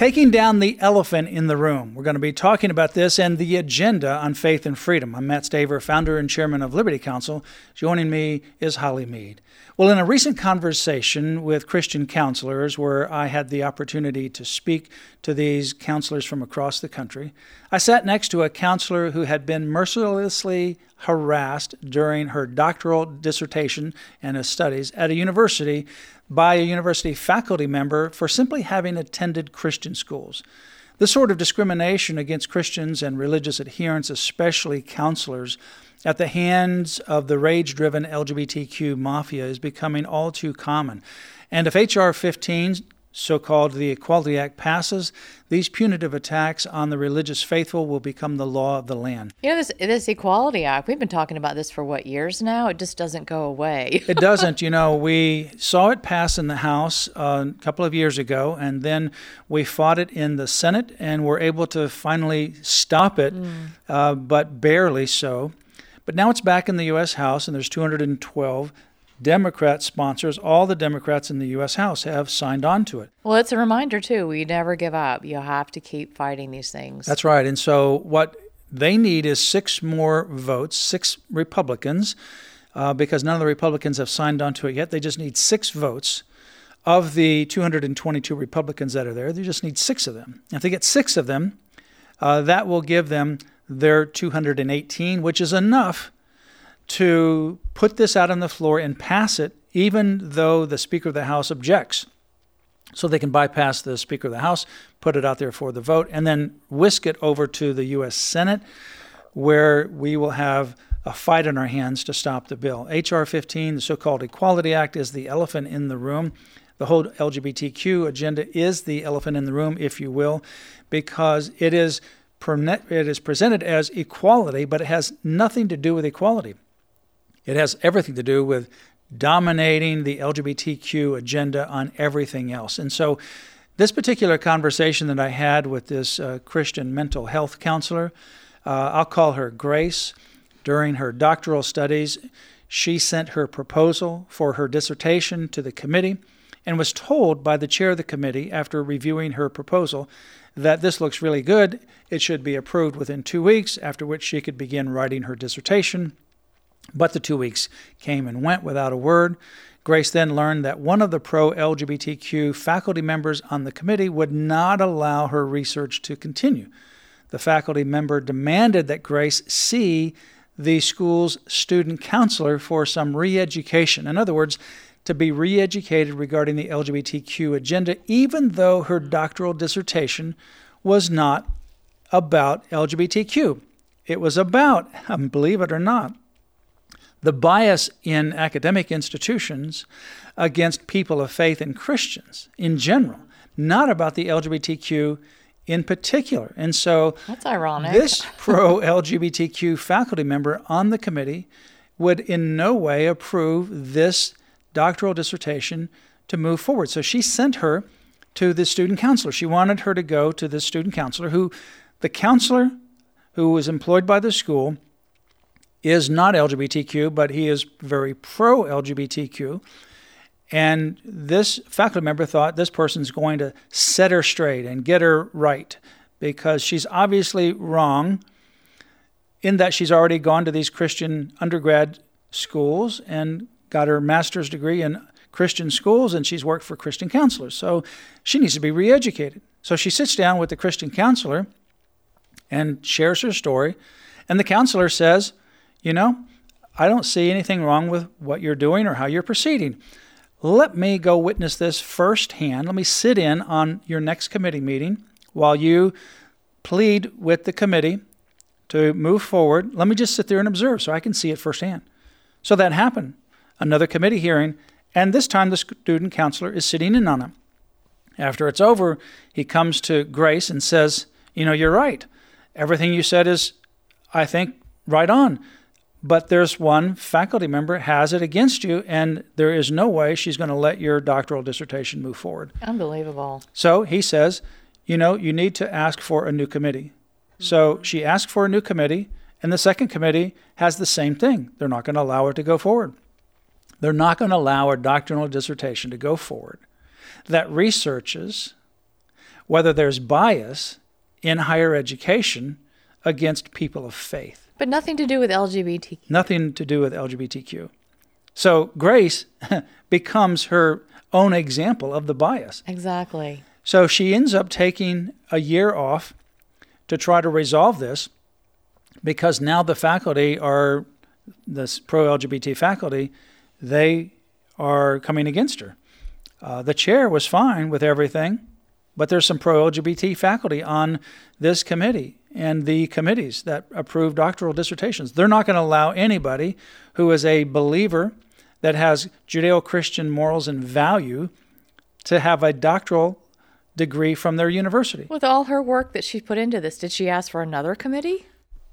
Taking down the elephant in the room. We're going to be talking about this and the agenda on faith and freedom. I'm Mat Staver, founder and chairman of Liberty Counsel. Joining me is Holly Mead. Well, in a recent conversation with Christian counselors, where I had the opportunity to speak to these counselors from across the country, I sat next to a counselor who had been mercilessly harassed during her doctoral dissertation and her studies at a university by a university faculty member for simply having attended Christian schools. This sort of discrimination against Christians and religious adherents, especially counselors, at the hands of the rage driven LGBTQ mafia is becoming all too common. And if H.R. 15 so called the Equality Act passes, these punitive attacks on the religious faithful will become the law of the land. You know, this, this Equality Act, we've been talking about this for what years now? It just doesn't go away. it doesn't. You know, we saw it pass in the House uh, a couple of years ago, and then we fought it in the Senate and were able to finally stop it, mm. uh, but barely so. But now it's back in the U.S. House, and there's 212 Democrat sponsors, all the Democrats in the U.S. House have signed on to it. Well, it's a reminder, too. We never give up. You have to keep fighting these things. That's right. And so, what they need is six more votes, six Republicans, uh, because none of the Republicans have signed on to it yet. They just need six votes. Of the 222 Republicans that are there, they just need six of them. If they get six of them, uh, that will give them their 218, which is enough to put this out on the floor and pass it, even though the Speaker of the House objects. So they can bypass the Speaker of the House, put it out there for the vote, and then whisk it over to the U.S. Senate, where we will have a fight on our hands to stop the bill. H.R. 15, the so called Equality Act, is the elephant in the room. The whole LGBTQ agenda is the elephant in the room, if you will, because it is, it is presented as equality, but it has nothing to do with equality. It has everything to do with dominating the LGBTQ agenda on everything else. And so, this particular conversation that I had with this uh, Christian mental health counselor, uh, I'll call her Grace, during her doctoral studies, she sent her proposal for her dissertation to the committee and was told by the chair of the committee after reviewing her proposal that this looks really good. It should be approved within two weeks, after which she could begin writing her dissertation but the two weeks came and went without a word. Grace then learned that one of the pro LGBTQ faculty members on the committee would not allow her research to continue. The faculty member demanded that Grace see the school's student counselor for some re education. In other words, to be re educated regarding the LGBTQ agenda, even though her doctoral dissertation was not about LGBTQ. It was about, um, believe it or not, the bias in academic institutions against people of faith and Christians in general, not about the LGBTQ in particular. And so that's ironic. This pro LGBTQ faculty member on the committee would in no way approve this doctoral dissertation to move forward. So she sent her to the student counselor. She wanted her to go to the student counselor who the counselor who was employed by the school is not LGBTQ, but he is very pro LGBTQ. And this faculty member thought this person's going to set her straight and get her right because she's obviously wrong in that she's already gone to these Christian undergrad schools and got her master's degree in Christian schools and she's worked for Christian counselors. So she needs to be re educated. So she sits down with the Christian counselor and shares her story. And the counselor says, you know, I don't see anything wrong with what you're doing or how you're proceeding. Let me go witness this firsthand. Let me sit in on your next committee meeting while you plead with the committee to move forward. Let me just sit there and observe so I can see it firsthand. So that happened. Another committee hearing, and this time the student counselor is sitting in on it. After it's over, he comes to Grace and says, You know, you're right everything you said is, I think, right on. But there's one faculty member has it against you, and there is no way she's going to let your doctoral dissertation move forward. Unbelievable. So he says, you know, you need to ask for a new committee. So mm-hmm. she asked for a new committee, and the second committee has the same thing. They're not going to allow her to go forward. They're not going to allow a doctoral dissertation to go forward that researches whether there's bias in higher education against people of faith. But nothing to do with LGBTQ. Nothing to do with LGBTQ. So Grace becomes her own example of the bias. Exactly. So she ends up taking a year off to try to resolve this because now the faculty are, the pro LGBT faculty, they are coming against her. Uh, the chair was fine with everything, but there's some pro LGBT faculty on this committee and the committees that approve doctoral dissertations. They're not going to allow anybody who is a believer that has Judeo Christian morals and value to have a doctoral degree from their university. With all her work that she put into this, did she ask for another committee?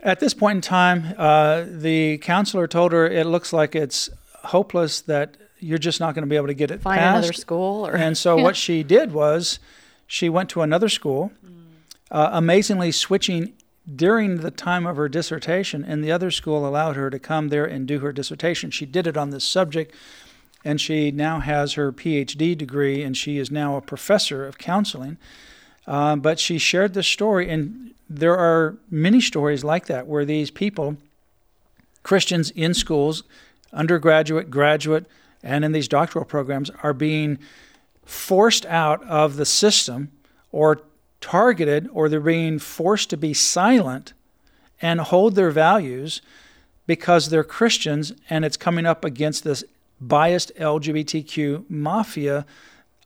At this point in time, uh, the counselor told her it looks like it's hopeless that you're just not going to be able to get it Find passed. another school? Or, And so Yeah. what she did was she went to another school, uh, amazingly switching during the time of her dissertation, and the other school allowed her to come there and do her dissertation. She did it on this subject, and she now has her PhD degree, and she is now a professor of counseling. Um, but she shared this story, and there are many stories like that where these people, Christians in schools, undergraduate, graduate, and in these doctoral programs, are being forced out of the system or targeted, or they're being forced to be silent and hold their values because they're Christians and it's coming up against this biased LGBTQ mafia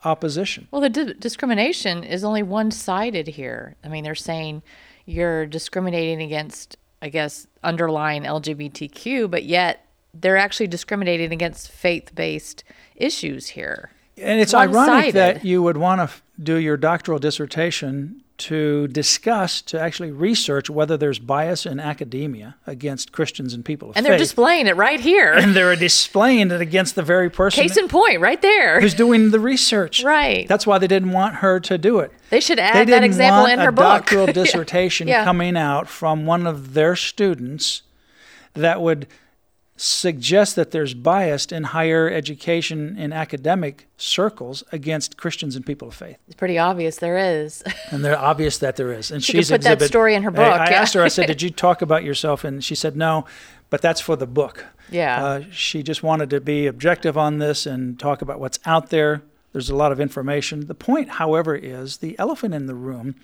opposition. Well, the di- discrimination is only one sided here. I mean, they're saying you're discriminating against, I guess, underlying LGBTQ, but yet they're actually discriminating against faith based issues here. And it's ironic One-sided. that you would want to f- do your doctoral dissertation to discuss, to actually research whether there's bias in academia against Christians and people of And faith. they're displaying it right here. and they're displaying it against the very person Case in point, right there. who's doing the research. Right. That's why they didn't want her to do it. They should They add didn't that example in her book. doctoral dissertation Yeah. coming out from one of their students that would suggest that there's bias in higher education in academic circles against Christians and people of faith. It's pretty obvious there is. And they're obvious that there is. And She she's put that story in her I- book, I, yeah. asked her, I said, Did you talk about yourself? And she said, No, but that's for the book. Yeah. Uh, she just wanted to be objective on this and talk about what's out there. There's a lot of information. The point, however, is the elephant in the room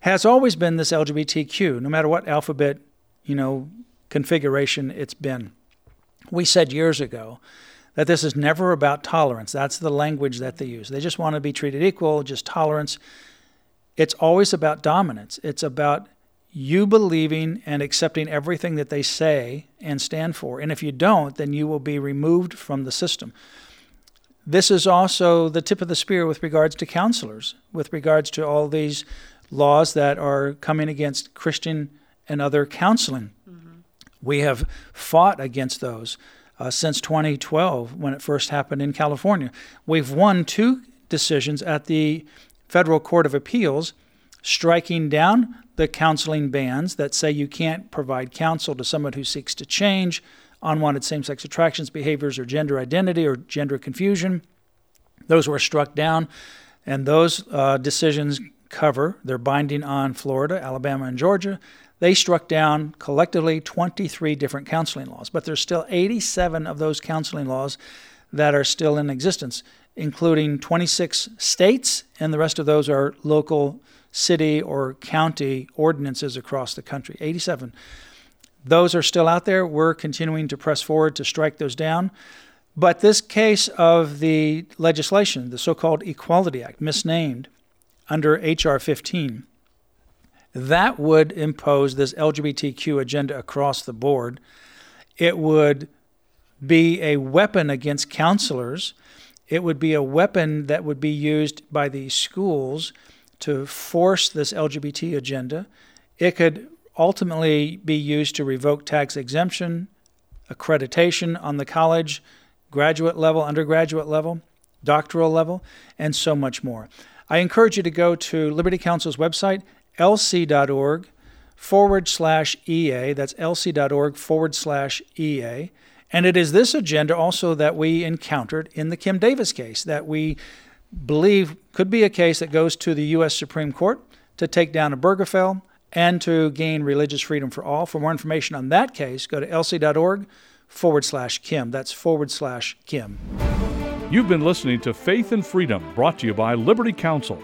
has always been this LGBTQ, no matter what alphabet, you know, configuration it's been. We said years ago that this is never about tolerance. That's the language that they use. They just want to be treated equal, just tolerance. It's always about dominance. It's about you believing and accepting everything that they say and stand for. And if you don't, then you will be removed from the system. This is also the tip of the spear with regards to counselors, with regards to all these laws that are coming against Christian and other counseling. We have fought against those uh, since 2012 when it first happened in California. We've won two decisions at the Federal Court of Appeals striking down the counseling bans that say you can't provide counsel to someone who seeks to change unwanted same sex attractions, behaviors, or gender identity or gender confusion. Those were struck down, and those uh, decisions cover, they're binding on Florida, Alabama, and Georgia. They struck down collectively 23 different counseling laws, but there's still 87 of those counseling laws that are still in existence, including 26 states, and the rest of those are local city or county ordinances across the country. 87. Those are still out there. We're continuing to press forward to strike those down. But this case of the legislation, the so called Equality Act, misnamed under H.R. 15, that would impose this LGBTQ agenda across the board. It would be a weapon against counselors. It would be a weapon that would be used by the schools to force this LGBT agenda. It could ultimately be used to revoke tax exemption, accreditation on the college, graduate level, undergraduate level, doctoral level, and so much more. I encourage you to go to Liberty Counsel's website, lc.org forward slash EA. That's lc.org forward slash EA. And it is this agenda also that we encountered in the Kim Davis case that we believe could be a case that goes to the U.S. Supreme Court to take down a Obergefell and to gain religious freedom for all. For more information on that case, go to lc.org forward slash Kim. That's forward slash Kim. You've been listening to Faith and Freedom, brought to you by Liberty Counsel.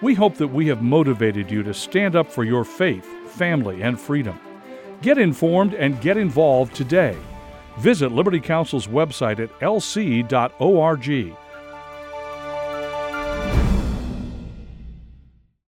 We hope that we have motivated you to stand up for your faith, family, and freedom. Get informed and get involved today. Visit Liberty Counsel's website at lc.org